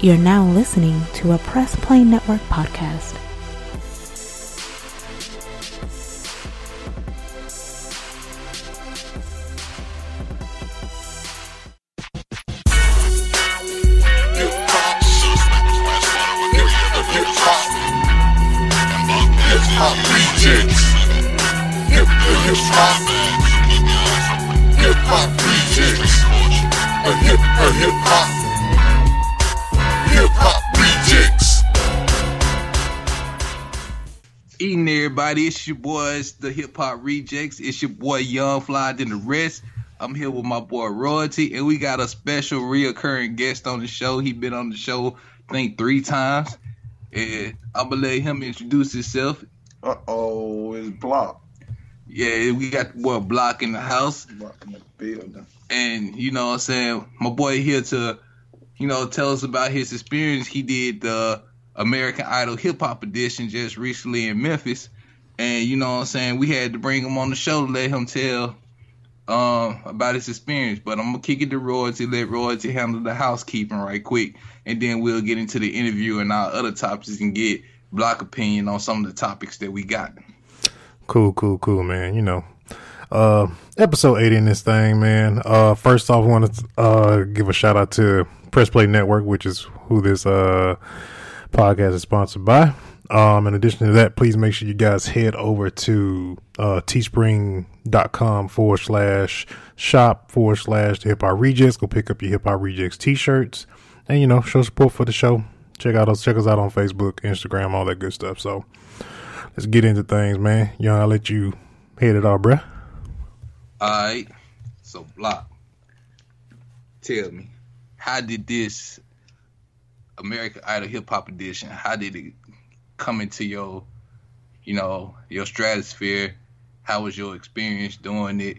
You're now listening to a Press Play Network podcast. Everybody, it's your boys, the Hip Hop Rejectz. It's your boy Young Fly than the rest. I'm here with my boy Royalty, and we got a special reoccurring guest on the show. He been on the show, I think, three times. And I'm gonna let him introduce himself. Uh oh, it's Blocc. Yeah, we got the boy Blocc in the house. Blocc in the building. And you know what I'm saying? My boy here to, you know, tell us about his experience. He did the American Idol hip hop edition just recently in Memphis. And you know what I'm saying? We had to bring him on the show to let him tell um about his experience. But I'm gonna kick it to Royalty, let Royalty handle the housekeeping right quick, and then we'll get into the interview and our other topics and get Blocc opinion on some of the topics that we got. Cool, cool, cool, man. You know, uh, episode 80 in this thing, man. Uh, first off, I want to uh, give a shout out to Press Play Network, which is who this uh, podcast is sponsored by. Um, in addition to that, please make sure you guys head over to uh, teespring.com forward slash shop forward slash the hip hop rejectz. Go pick up your hip hop rejectz t shirts and, you know, show support for the show. Check out us, check us out on Facebook, Instagram, all that good stuff. So let's get into things, man. Young, I'll let you head it off, bruh. Alright. So Blocc. Tell me, how did this American Idol hip hop edition, how did it come into your you know, your stratosphere? How was your experience doing it?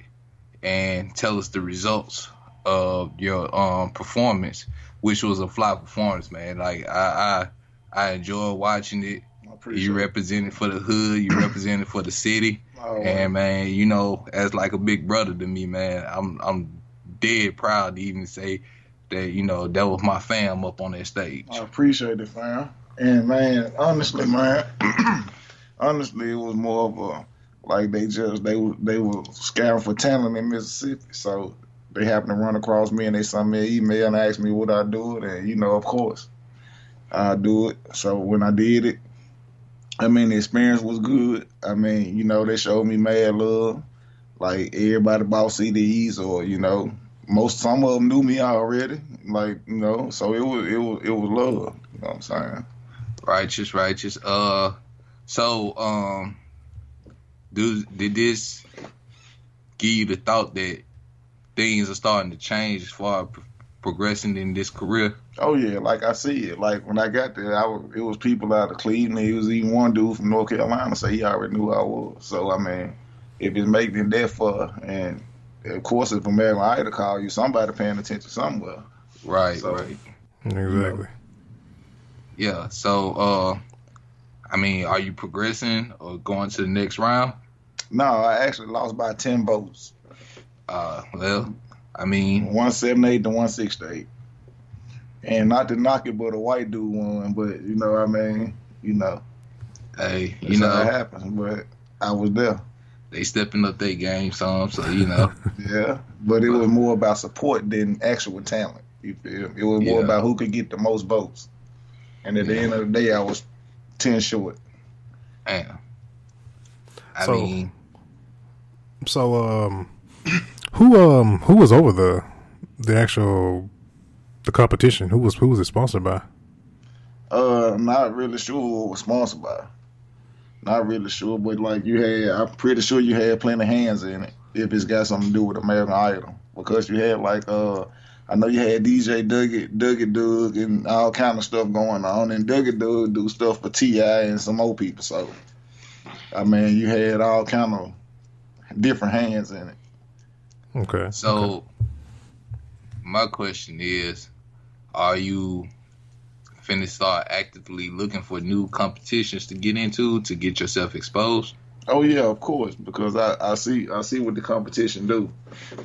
And tell us the results of your um performance, which was a fly performance, man. Like I I, I enjoyed watching it. You it. represented for the hood, you represented for the city. Oh, And man, you know, as like a big brother to me, man, I'm I'm dead proud to even say that, you know, that was my fam up on that stage. I appreciate it, fam. And man, honestly, man, honestly, it was more of a like they just they they were scouting for talent in Mississippi, so they happened to run across me and they sent me an email and asked me would I do it, and you know, of course, I do it. So when I did it, I mean, the experience was good. I mean, you know, they showed me mad love, like everybody bought CDs or you know, most some of them knew me already, like you know, so it was it was it was love. You know what I'm saying? Righteous, righteous. Uh so um do did this give you the thought that things are starting to change as far as pro- progressing in this career? Oh yeah, like I see it. Like when I got there, I was, it was people out of Cleveland. It was even one dude from North Carolina, so he already knew who I was. So I mean, if it's making it that far, and of course, if American Idol call you, somebody paying attention somewhere. Right, So- right. Exactly. Yeah. So uh I mean, are you progressing or going to the next round? No, I actually lost by ten votes, Uh well, I mean, one seventy eight to one sixty eight. And not to knock it, but a white dude won. But you know, what I mean, you know, hey, you how it know, happens. But I was there. they stepping up their game some, so you know. Yeah, but it was more about support than actual talent. You feel? It was more Yeah. about who could get the most votes. And at the end of the day, I was ten short. Damn. I So- mean, So, um, who um who was over the the actual the competition? Who was who was it sponsored by? Uh, not really sure who it was sponsored by. Not really sure, but like you had, I'm pretty sure you had plenty of hands in it. If it's got something to do with American Idol, because you had like uh, I know you had DJ Dougie, Dougie Doug, and all kind of stuff going on, and Dougie Doug do stuff for T.I. and some old people. So, I mean, you had all kind of different hands in it. Okay. so okay. my question is, are you finna start actively looking for new competitions to get into to get yourself exposed? Oh yeah, of course, because I, I see I see what the competition do.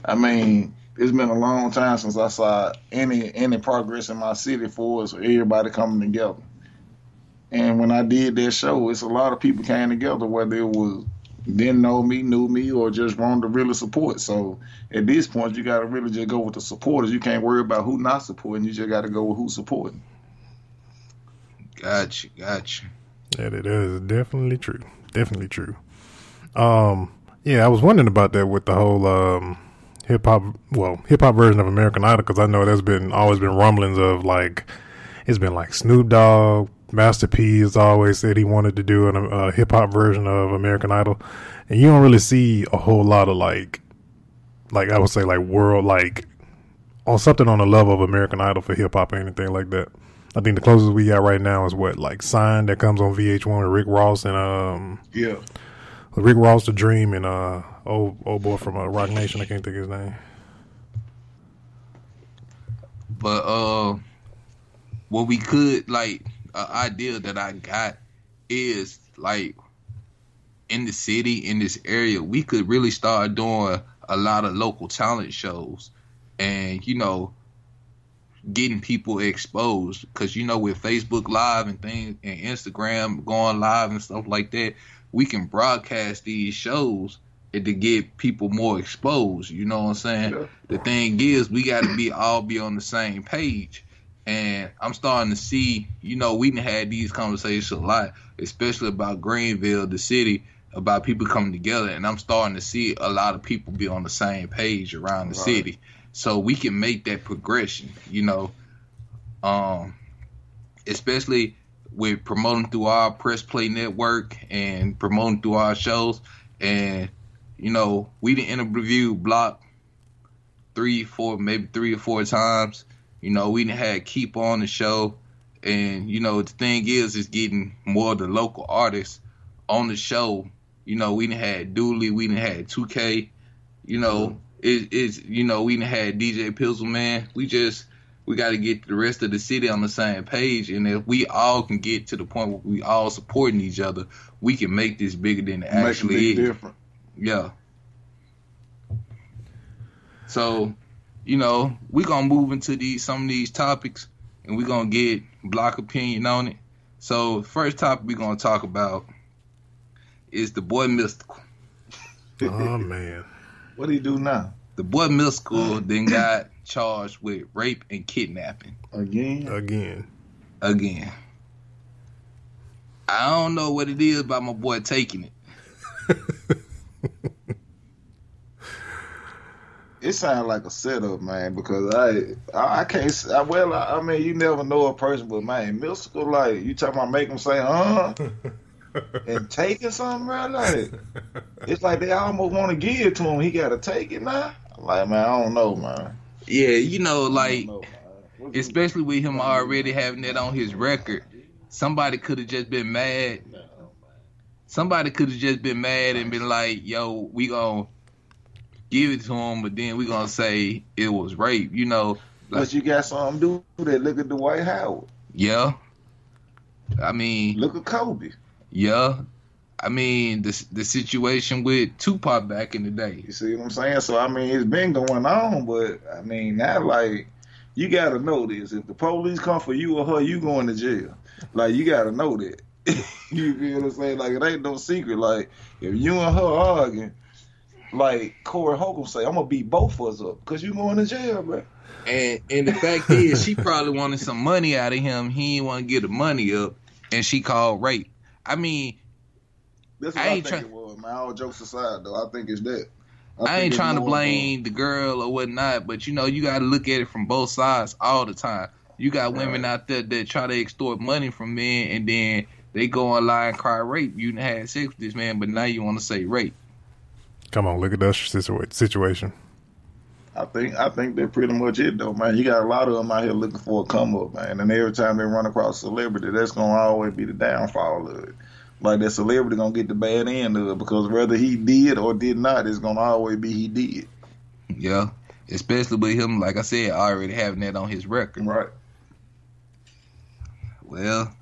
I mean, it's been a long time since I saw any any progress in my city for us everybody coming together. And when I did that show, it's a lot of people came together, whether it was didn't know me, knew me, or just wanted to really support. So at this point, you got to really just go with the supporters. You can't worry about who not supporting. You just got to go with who's supporting. Gotcha, gotcha. Yeah, that is definitely true. Definitely true. Um, yeah, I was wondering about that with the whole um hip hop, well, hip hop version of American Idol, because I know there's been always been rumblings of like it's been like Snoop Dogg, Master P has always said he wanted to do a uh, hip hop version of American Idol, and you don't really see a whole lot of like, like I would say like world like on something on the level of American Idol for hip hop or anything like that. I think the closest we got right now is what like Sign that comes on VH1 with Rick Ross and um yeah Rick Ross the Dream and uh old old boy from uh, Roc Nation I can't think of his name. But uh, what we could like an idea that I got is like in the city in this area we could really start doing a lot of local talent shows and you know getting people exposed because you know with Facebook Live and things and Instagram going live and stuff like that, we can broadcast these shows to get people more exposed. You know what I'm saying? Yeah. The thing is, we got to be all be on the same page. And I'm starting to see, you know, we had these conversations a lot, especially about Greenville, the city, about people coming together. And I'm starting to see a lot of people be on the same page around the Right. city so we can make that progression you know um especially with promoting through our press play network and promoting through our shows. And you know we didn't interview Blocc three four maybe three or four times. You know we didn't had keep on the show. And you know the thing is is getting more of the local artists on the show. You know we didn't had dooley we didn't had 2k you know mm-hmm. it, it's you know we didn't had DJ Pizzle man. We just we got to get the rest of the city on the same page, and if we all can get to the point where we all supporting each other, we can make this bigger than it make a actually is. difference. Yeah. So, you know, we gonna move into these some of these topics, and we gonna get Blocc opinion on it. So, first topic we gonna talk about is the boy Mystikal. Oh man. What do you do now? The boy Mystikal then got charged with rape and kidnapping Again? Again. again. I don't know what it is about my boy taking it. It sounds like a setup, man. Because I, I, I can't. s- I, well, I, I mean, you never know a person, but man, Mystikal, like you talking about, make them say, huh, and taking something, right? Like it's like they almost want to give it to him. He got to take it now. I'm like, man, I don't know, man. Yeah, you know, like don't know, man. What's this- especially with him already having that on his record. Somebody could have just been mad. Somebody could have just been mad and been like, "Yo, we gonna give it to him," but then we gonna say it was rape. You know, But you got something to do that. Look at the Dwight Howard. yeah. I mean, Look at Kobe. yeah. I mean, the the situation with Tupac back in the day. You see what I'm saying? So I mean, it's been going on, but I mean, now like you got to know this. If the police come for you or her, you going to jail. Like you got to know that. you feel what I'm saying? Like it ain't no secret. Like if you and her arguing, like Corey Holcomb say, I'm gonna beat both of us up because you going to jail, bro. And and the fact is, she probably wanted some money out of him. He didn't want to get the money up, and she called rape. I mean, That's what I I, ain't think try- it was. Man, all jokes aside, though, I think it's that. I, think ain't trying to more blame the girl or whatnot, but you know, you got to look at it from both sides all the time. You got women Right. out there that try to extort money from men, and then they go online and cry rape. You had sex with this man, but now you want to say rape. Come on, look at that situa- situation. I think I think they're pretty much it though, man. You got a lot of them out here looking for a come up, man. And every time they run across a celebrity, that's gonna always be the downfall of it. Like that celebrity gonna get the bad end of it because whether he did or did not, it's gonna always be he did. Yeah, especially with him, like I said, already having that on his record. Right. Well,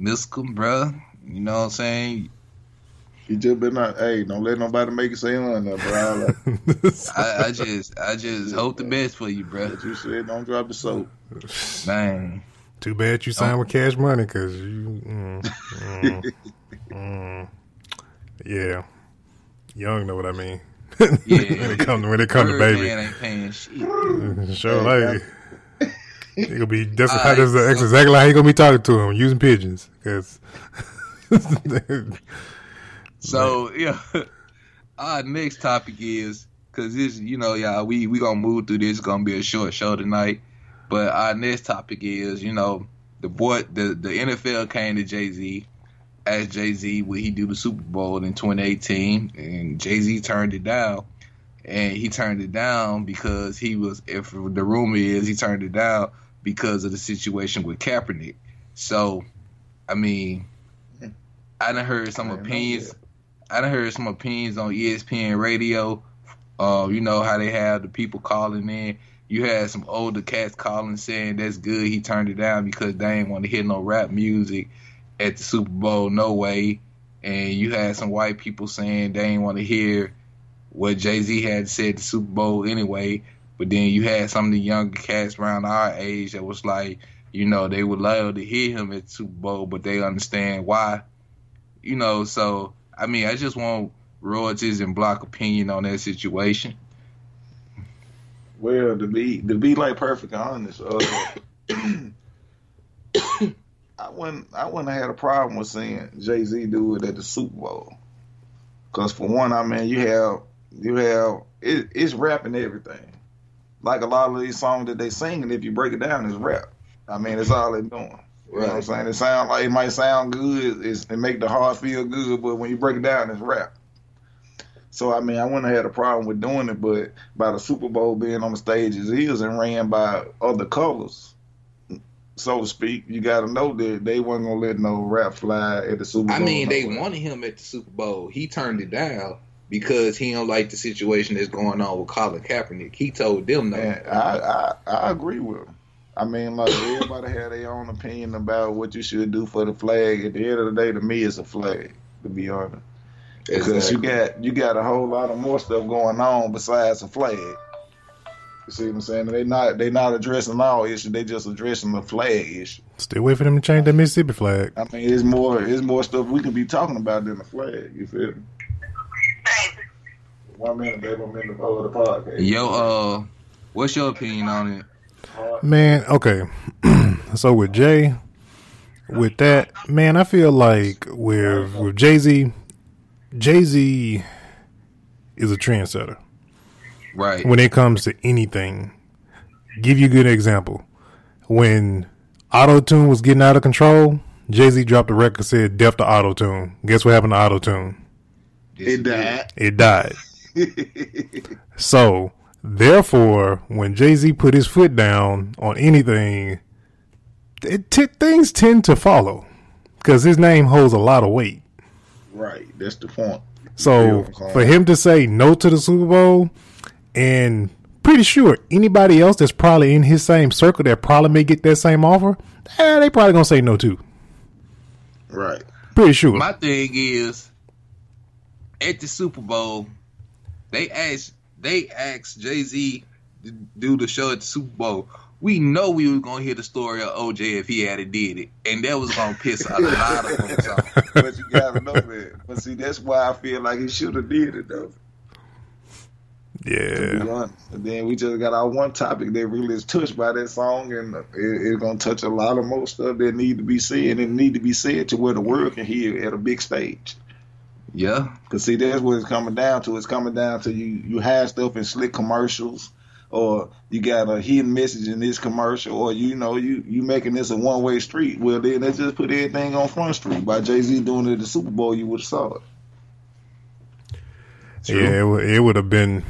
Mystikal, bruh, you know what I'm saying? You just been not. Hey, don't let nobody make you say on there, bro. I, I just, I just hope the best for you, bro. But you said don't drop the soap. Man, Too bad you signed with Cash Money because you. Mm, mm, mm. yeah, young know what I mean. Yeah. when it comes when it come to baby, ain't paying shit. sure like gonna be that's, how, Alright, that's, so- exactly how he gonna be talking to him using pigeons because. So yeah, our next topic is because this, you know, y'all, we we gonna move through this. It's gonna be a short show tonight, but our next topic is, you know, the boy, the the NFL came to Jay Z, asked Jay Z would he do the Super Bowl in 2018, and Jay Z turned it down. And he turned it down because he was, if the rumor is, he turned it down because of the situation with Kaepernick. So, I mean, I done heard some I opinions. I done heard some opinions on ESPN radio. Uh, you know how they have the people calling in. You had some older cats calling saying that's good. He turned it down because they ain't want to hear no rap music at the Super Bowl. No way. And you had some white people saying they ain't want to hear what Jay Z had said the Super Bowl anyway. But then you had some of the younger cats around our age that was like, you know, they would love to hear him at the Super Bowl, but they understand why. You know, so I mean, I just want royalties and Blocc opinion on that situation. Well, to be to be like perfect honest, uh, I wouldn't I wouldn't have had a problem with seeing Jay Z do it at the Super Bowl. Cause for one, I mean, you have you have it, it's rapping everything. Like a lot of these songs that they sing, and if you break it down, it's rap. I mean, it's all they're doing. You know what I'm saying? It sound like it might sound good, it's, it make the heart feel good, but when you break it down, it's rap. So I mean, I wouldn't have had a problem with doing it, but by the Super Bowl being on the stage as is and ran by other colors, so to speak, you got to know that they wasn't gonna let no rap fly at the Super Bowl. I mean, they wanted him at the Super Bowl. He turned it down because he don't like the situation that's going on with Colin Kaepernick. He told them no. And I, I I agree with him. I mean, like everybody had their own opinion about what you should do for the flag. At the end of the day, to me, it's a flag. To be honest, because you got you got a whole lot of more stuff going on besides a flag. You see what I'm saying? They not they not addressing all issues. They just addressing the flag issue. Still wait for them to change the Mississippi flag. I mean, it's more it's more stuff we can be talking about than the flag. You feel me? One minute, baby. I'm in the middle of the podcast. Yo, uh, what's your opinion on it? Man, okay. so with Jay, with that, man, I feel like with with Jay Z, Jay Z is a trendsetter Right. when it comes to anything. Give you a good example. When Auto Tune was getting out of control, Jay Z dropped a record said "Death to Auto Tune." Guess what happened to Auto Tune? It died. It died. So, therefore, when Jay Z put his foot down on anything, it t- things tend to follow because his name holds a lot of weight. Right. That's the point. So, for him to say no to the Super Bowl, and pretty sure anybody else that's probably in his same circle that probably may get that same offer, eh, they probably gonna say no too. Right. Pretty sure. My thing is, at the Super Bowl, they asked they asked Jay Z to do the show at the Super Bowl. We know we were gonna hear the story of OJ if he had it did it, and that was gonna piss a lot of folks off. but you gotta know that. But see, that's why I feel like he should have did it though. To be yeah. And then we just got our one topic that really is touched by that song, and it, it's gonna touch a lot of more stuff that need to be said and need to be said to where the world can hear at a big stage. Yeah, Cause see, that's what it's coming down to. It's coming down to you. You have stuff in slick commercials, or you got a hidden message in this commercial, or you know you you making this a one way street. Well, then they just put everything on Front Street. By Jay Z doing it at the Super Bowl, you would have saw it. Yeah, it, would- it would have been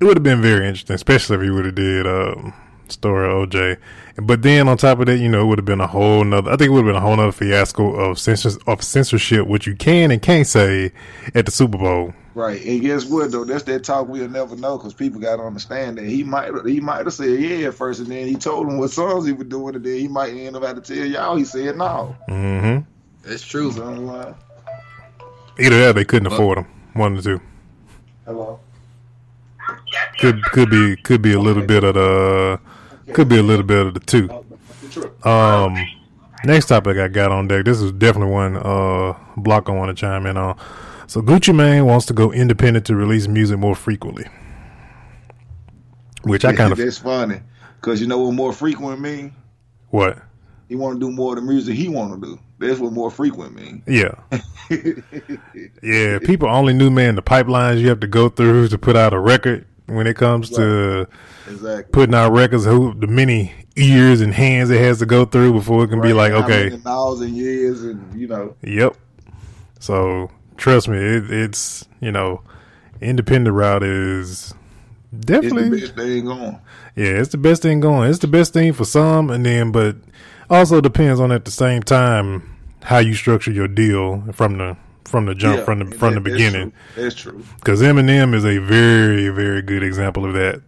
it would have been very interesting, especially if he would have did um, story of OJ. But then on top of that, you know, it would have been a whole nother. I think it would have been a whole nother fiasco of censors of censorship, what you can and can't say at the Super Bowl. Right, and guess what though? That's that talk we'll never know because people got to understand that he might he might have said yeah at first, and then he told them what songs he was doing, and then he might end up having to tell y'all he said no. hmm that's true. So, uh, Either that, they couldn't afford them. One or two. Hello. Could could be could be a little bit of the could be a little bit of the two. Um, next topic I got on deck. This is definitely one uh Blocc I want to chime in on. So Gucci Mane wants to go independent to release music more frequently, which I kind of That's funny, cause you know what more frequent mean? what He want to do more of the music he want to do. That's what more frequent mean. yeah yeah. People only knew man the pipelines you have to go through to put out a record when it comes to exactly. putting out records. Who the many ears and hands it has to go through before it can be like okay miles and years, and you know, Yep. So trust me, it, it's you know, independent route is it's the definitely best thing going. yeah, it's the best thing going. It's the best thing for some, and then but also depends on at the same time how you structure your deal from the from the jump Yeah, from the from the that- that's beginning. That's true. Because Eminem is a very very good example of that,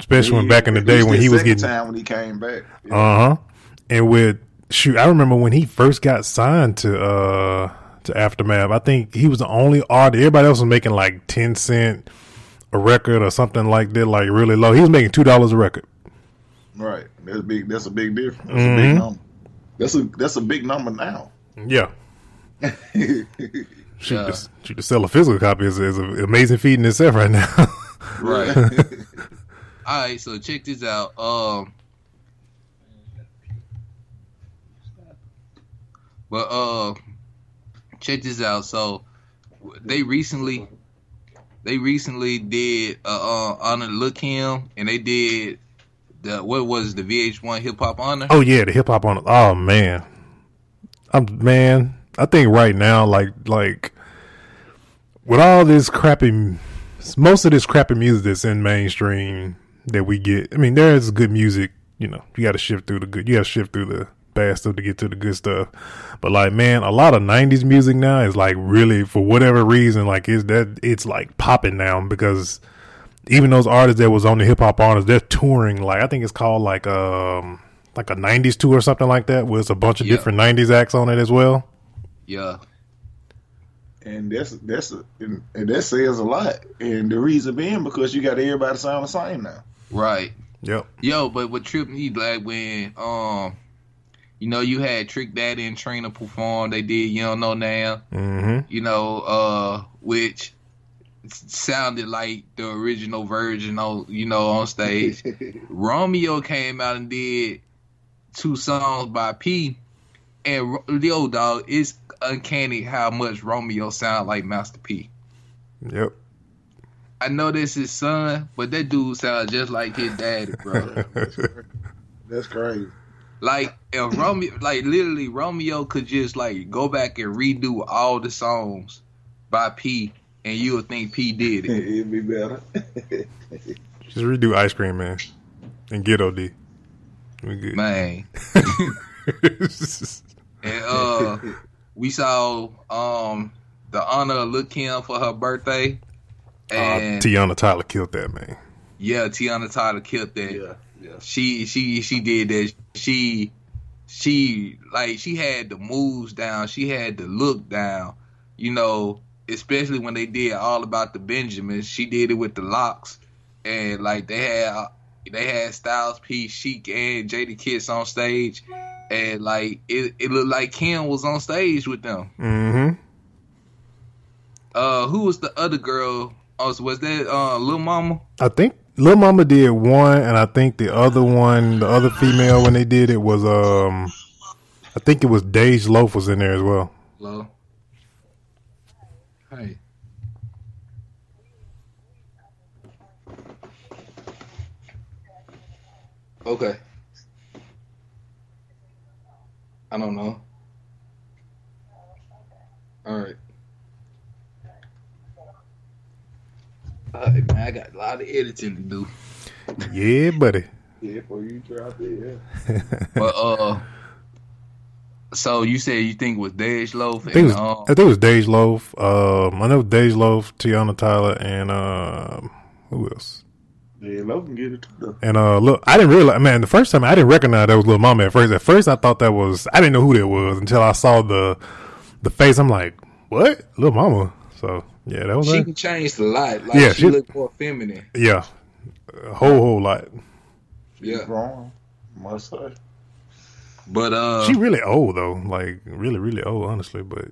especially when back in the day when he was getting time when he came back. Yeah. uh huh. And with shoot, I remember when he first got signed to uh to Aftermath. I think he was the only artist. Everybody else was making like ten cent a record or something like that, like really low. He was making two dollars a record. Right. That's big. That's a big difference. That's a Mhm. big number. That's a that's a big number now. Yeah. Shoot, Yeah. to, shoot, to sell a physical copy is, is an amazing feat in itself right now. Right. All right, so check this out. Um, but uh, check this out. So they recently, they recently did uh, uh honor Lil Kim, and they did the what was the VH1 hip hop honor. oh yeah, the hip hop on. Oh man, I'm man. I think right now, like like with all this crappy, most of this crappy music that's in mainstream that we get. I mean, there is good music. You know, you got to shift through the good. You got to shift through the bad stuff to get to the good stuff. But like, man, a lot of '90s music now is like really, for whatever reason, like it's that it's like popping now because even those artists that was on the hip hop artists, they're touring. Like I think it's called like um like a '90s tour or something like that, with a bunch of Yeah. different '90s acts on it as well. Yeah, and that's that's a, and, and that says a lot. And the reason being because you got everybody sound the same now. right. Yep. Yo, but what tripped me like when um, you know, you had Trick Daddy and Trina perform. They did You Don't Know Now. Mm-hmm. you know, uh, which sounded like the original version on, you know, on stage. Romeo came out and did two songs by P, and Ro- yo, dog, it's uncanny how much Romeo sound like Master P. Yep. I know this his son, but that dude sounds just like his daddy, bro. That's crazy. Like if Romeo, like literally, Romeo could just like go back and redo all the songs by P, and you would think P did it. It'd be better. Just redo Ice Cream Man and Ghetto D. We good. Man. And uh we saw um the honor of Lil Kim for her birthday. uh, And Teyana Taylor killed that man. yeah, Teyana Taylor killed that. yeah, yeah. She she she did that. She she like she had the moves down. She had the look down. You know, especially when they did all about the Benjamins. She did it with the locks, and like they had they had Styles P, Sheek, and Jadakiss on stage, and like it it looked like Kim was on stage with them. Mm-hmm. Uh, who was the other girl? Oh, was that uh Lil Mama? I think Lil Mama did one, and I think the other one, the other female, when they did it was um, I think it was Dej Loaf was in there as well. Hello. Hey. Okay. I don't know. All right. All right, man. I got a lot of editing to do. Yeah, buddy. Yeah, for you drop it, yeah. But uh, so you said you think it was Dej Loaf I think, it and was, um, I think it was Dej Loaf. Um, I know Dej Loaf, Teyana Taylor, and um, who else? Yeah, Logan can get it too. though. And uh, look, I didn't realize, man, the first time I didn't recognize that was Lil Mama at first. At first, I thought that was, I didn't know who that was until I saw the the face. I'm like, what? Little Mama. So yeah, that was She like, can change a lot. Like Yeah, she, she- look more feminine. yeah, a whole whole lot. Yeah. Growing, must say. But uh She really old though, like really really old, honestly. But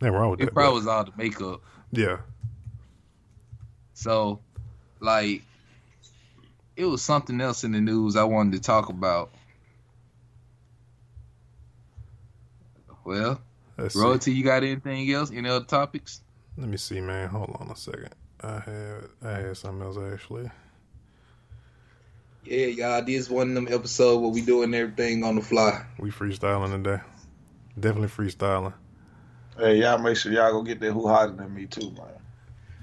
nothing wrong with it that. probably but- was all the makeup. yeah, So like it was something else in the news I wanted to talk about. Well, let's see. Royalty, you got anything else? Any other topics? Let me see, man. Hold on a second. I had I had something else actually. Yeah, y'all. This one of them episodes where we doing everything on the fly. We freestyling today. Definitely freestyling. Hey, y'all make sure y'all go get that who hotter than me too, man.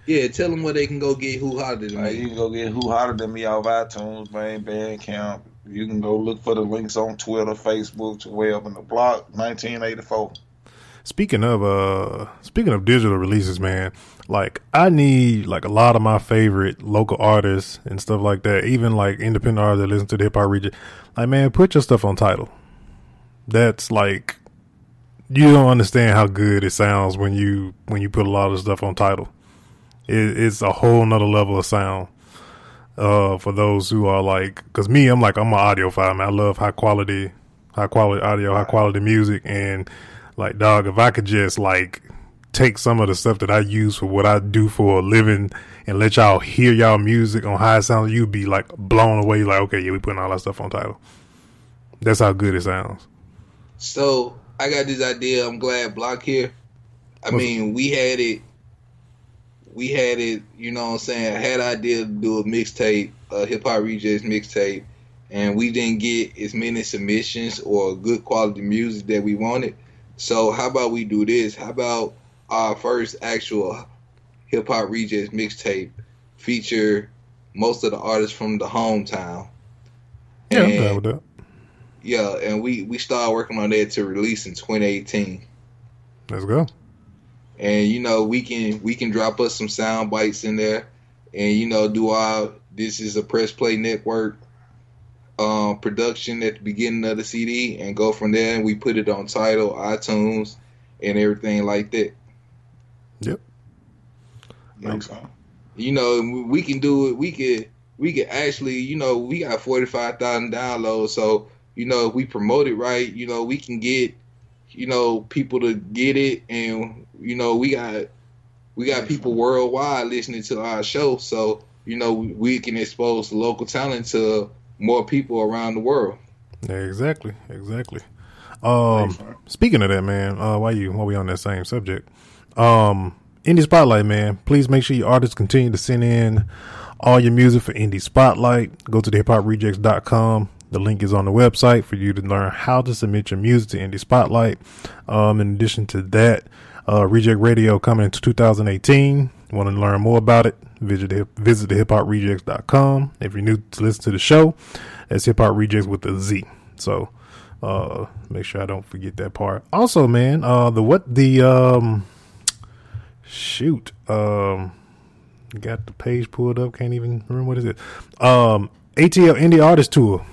Yeah, tell them where they can go get who hotter than Like, you me. can go get who hotter than me off iTunes, man, Bandcamp. You can go look for the links on Twitter, Facebook, to way up in the block, 1984. Speaking of uh speaking of digital releases, man, like I need like a lot of my favorite local artists and stuff like that, even like independent artists that listen to the hip hop region. Like man, put your stuff on Tidal. That's like you don't understand how good it sounds when you when you put a lot of stuff on Tidal. It, it's a whole nother level of sound. Uh, for those who are like, cause me, I'm like, I'm an audiophile, man. I love high quality, high quality audio, high quality music, and like, dog, if I could just like take some of the stuff that I use for what I do for a living and let y'all hear y'all music on how it sounds, you'd be like blown away. Like, okay, yeah, we putting all that stuff on Tidal. That's how good it sounds. So I got this idea. I'm glad Blocc here. I What's- mean, we had it. We had it. You know what I'm saying? I had idea to do a mixtape, a hip hop rejectz mixtape, and we didn't get as many submissions or good quality music that we wanted. So how about we do this? How about our first actual hip hop rejectz mixtape feature most of the artists from the hometown? Yeah, I'm And- down with that. yeah, and we we started working on that to release in 2018. Let's go. And you know, we can we can drop us some sound bites in there, and you know, do our this is a press play network um, production at the beginning of the CD, and go from there. And we put it on Tidal, iTunes, and everything like that. Yep. Makes sense. You know, we- we can do it. We could we could actually, you know, we got forty five thousand downloads. So you know, if we promote it right, you know, we can get you know people to get it, and you know, we got we got people worldwide listening to our show. So you know, we, we can expose local talent to more people around the world. Yeah, exactly, exactly. Um, speaking of that, man, uh, why you while we on that same subject, um, Indie Spotlight, man, please make sure your artists continue to send in all your music for Indie Spotlight. Go to the hiphoprejects.com. The link is on the website for you to learn how to submit your music to Indie Spotlight. Um, in addition to that, uh, Reject Radio coming into 2018. Want to learn more about it? Visit the, visit the hiphoprejects.com. If you're new to listen to the show, it's Hip Hop Rejectz with a Z. So, uh, make sure I don't forget that part. Also, man, uh, the what the um, shoot, um, got the page pulled up. Can't even remember what is it. Um, ATL Indie Artist Tour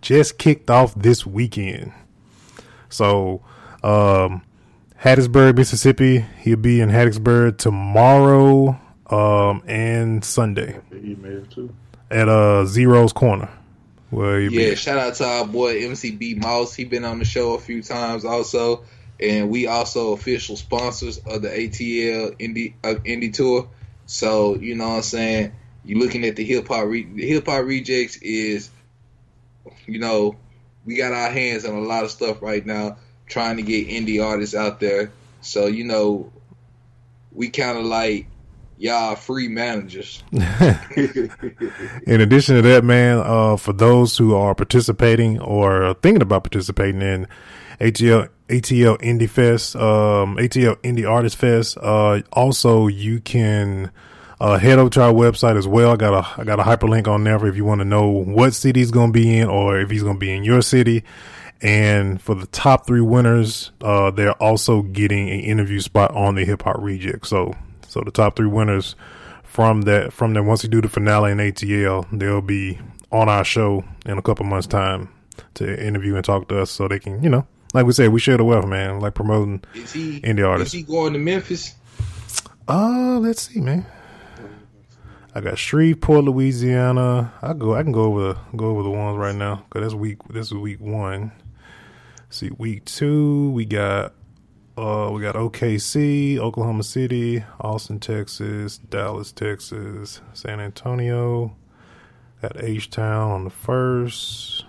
just kicked off this weekend. So, um, Hattiesburg, Mississippi. He'll be in Hattiesburg tomorrow, um, and Sunday Email too. at uh Zero's Corner. Where you Yeah, be. shout out to our boy MCB Mouse. He been on the show a few times also, and we also official sponsors of the ATL Indie uh, Indie Tour. So you know what I'm saying. You're looking at the hip hop re- the hip hop rejectz is, you know, we got our hands on a lot of stuff right now, trying to get indie artists out there. So you know, we kind of like y'all free managers. In addition to that, man, uh, for those who are participating or thinking about participating in ATL ATL Indie Fest, um, ATL Indie Artist Fest, uh, also you can uh, head over to our website as well. I got a I got a hyperlink on there if you want to know what city he's going to be in or if he's going to be in your city. And for the top three winners, uh, they're also getting an interview spot on the Hip Hop Reject. So, so the top three winners from that, from that, once we do the finale in ATL, they'll be on our show in a couple months' time to interview and talk to us, so they can, you know, like we said, we share the wealth, man. Like promoting Is he indie is artists. he going to Memphis? Uh, let's see, man. I got Shreveport, Louisiana. I go. I can go over go over the ones right now because that's week. This is week one. See, week two we got. Uh, we got OKC, Oklahoma City, Austin, Texas, Dallas, Texas, San Antonio. Got H Town on the first.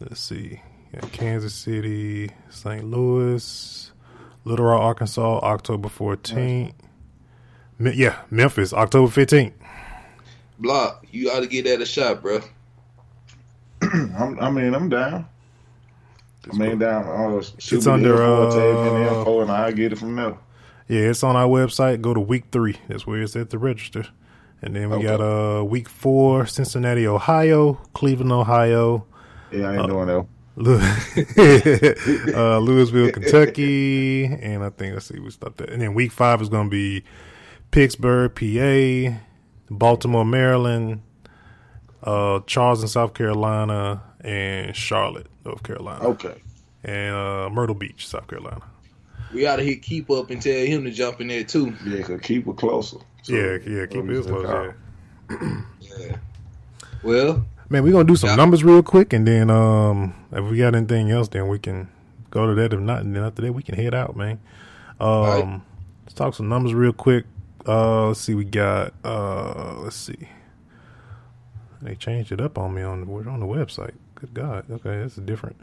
Let's see. Got Kansas City, St. Louis, Little Rock, Arkansas, October 14th. Me- yeah, Memphis, October 15th. Blocc, you ought to get that a shot, bro. I'm, I mean, I'm down. I mean, down. Uh, shoot It's me under, the info, tag me the uh, info, and I get it from there. Yeah, it's on our website. Go to week three. That's where it's at the register. And then we Okay. got uh week four, Cincinnati, Ohio, Cleveland, Ohio, Yeah, I ain't doing that. Lou- uh, Louisville, Kentucky, and I think let's see, we stopped that. And then week five is going to be Pittsburgh, PA, Baltimore, Maryland, uh, Charleston, South Carolina, and Charlotte, North Carolina, Okay. and uh, Myrtle Beach, South Carolina. We ought to hit keep up and tell him to jump in there too. Yeah, could keep it closer. So, yeah, yeah, keep it check close. out. Yeah. Yeah. Well, Man, we're gonna do some numbers real quick, and then um, if we got anything else, then we can go to that. If not, and then after that, we can head out, man. Um, Alright. let's talk some numbers real quick. Uh, let's see, we got uh, let's see, they changed it up on me on the on the website. Good God, okay, this is different.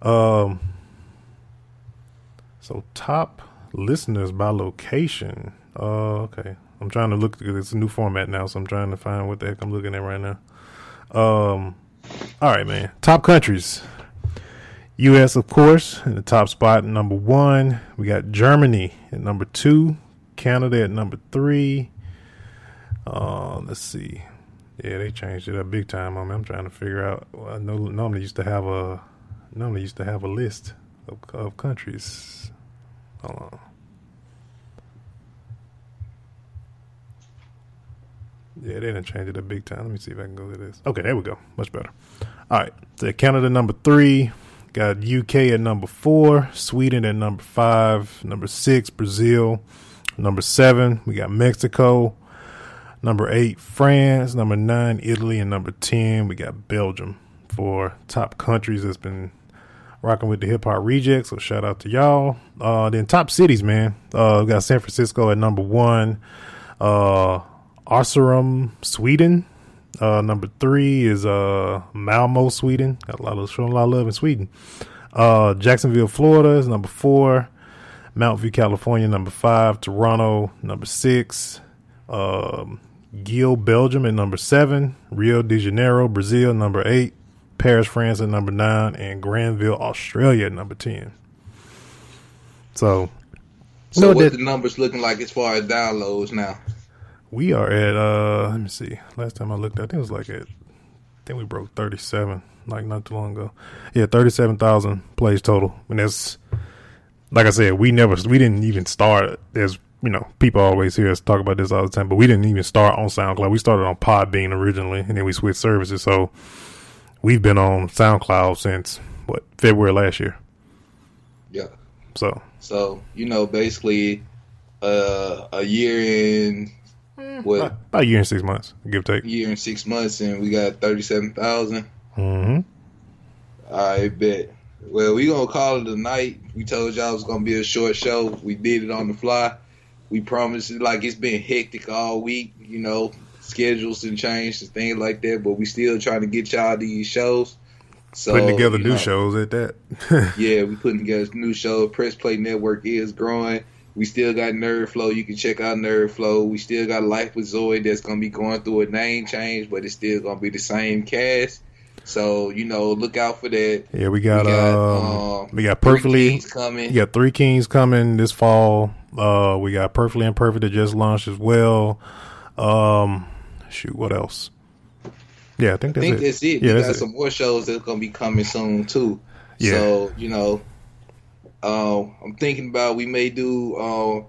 Um, so top listeners by location. Uh, okay, I'm trying to look. It's a new format now, so I'm trying to find what the heck I'm looking at right now. Um, all right, man. Top countries. U.S. of course in the top spot, number one. We got Germany at number two, Canada at number three. Uh, let's see. Yeah, they changed it up big time on me. I'm trying to figure out. I know normally used to have a normally used to have a list of, of countries. Hold on. Yeah, they didn't change it up big time. Let me see if I can go to this. Okay, there we go. Much better. All right. So Canada number three. Got UK at number four. Sweden at number five. Number six, Brazil. Number seven, we got Mexico. Number eight, France. Number nine, Italy. And number 10, we got Belgium for top countries that's been rocking with the hip hop rejectz. So shout out to y'all. Uh, then top cities, man. Uh, we got San Francisco at number one. Uh, Arserum, Sweden. Uh, number three is uh Malmo, Sweden. Got a lot of showing a lot of love in Sweden. Uh, Jacksonville, Florida is number four. Mount View, California, number five. Toronto, number six. Um, Gil, Belgium, at number seven. Rio de Janeiro, Brazil, number eight. Paris, France, at number nine, and Granville, Australia, at number ten. So, so No, what that- the numbers looking like as far as downloads now? We are at uh let me see. Last time I looked, I think it was like at I think we broke thirty seven, like not too long ago. Yeah, thirty seven thousand plays total. And that's like I said, we never we didn't even start as you know, people always hear us talk about this all the time, but we didn't even start on SoundCloud. We started on Podbean originally and then we switched services. So we've been on SoundCloud since what, February last year. Yeah. So So you know, basically, uh, a year and what about about a year and six months, give or take. year and six months, and we got thirty-seven thousand. Mm-hmm. I bet. Well, we gonna call it a night. We told y'all it was gonna be a short show. We did it on the fly. We promised like it's been hectic all week. You know, schedules and changed and things like that. But we still trying to get y'all these shows. So Putting together new know, shows at that. Yeah, we putting together a new show. Press Play Network is growing. We still got Nerd Flow. You can check out Nerd Flow. We still got Life with Zoe that's gonna be going through a name change, but it's still gonna be the same cast. So you know, look out for that. Yeah, we got, We got, um, um, we got perfectly coming. we got three kings coming this fall. Uh, we got perfectly imperfect that just launched as well. Um, shoot, what else? Yeah, I think I that's think it. that's it. Yeah, we got it. some more shows that's gonna be coming soon too. Yeah. So you know, uh, I'm thinking about we may do uh,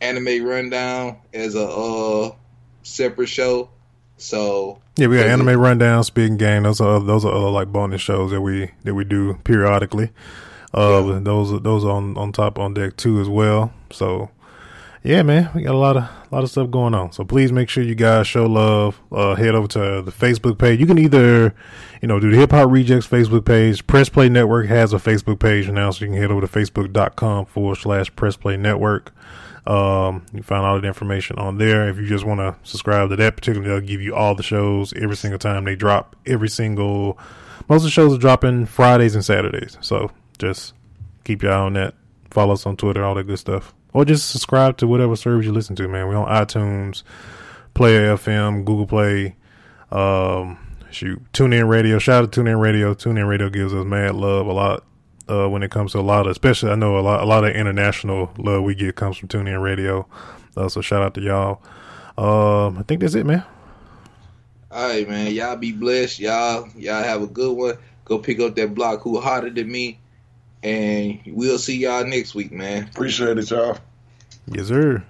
anime rundown as a uh, separate show. So Yeah, we got anime rundown, speaking game. Those are those are other like bonus shows that we that we do periodically. Uh, Yeah. those are- those on on top on deck too as well. So yeah, man, we got a lot of lot of stuff going on. So please make sure you guys show love. Uh, head over to the Facebook page. You can either you know do the Hip Hop Rejectz Facebook page. Press Play Network has a Facebook page now, so you can head over to facebook.com forward slash Press Play Network. Um, you find all the information on there. If you just want to subscribe to that particular, they'll give you all the shows every single time they drop. Every single, most of the shows are dropping Fridays and Saturdays. So just keep your eye on that. Follow us on Twitter, all that good stuff, or just subscribe to whatever service you listen to. Man, we're on iTunes, Player FM, Google Play. Um, shoot, TuneIn Radio. Shout out to TuneIn Radio. TuneIn Radio gives us mad love a lot uh, when it comes to a lot of, especially I know a lot, a lot of international love we get comes from TuneIn Radio. Uh, so shout out to y'all. Um, I think that's it, man. All right, man. Y'all be blessed. Y'all, y'all have a good one. Go pick up that Blocc who hotter than me, and we'll see y'all next week, man. Appreciate it, y'all. Yes, sir.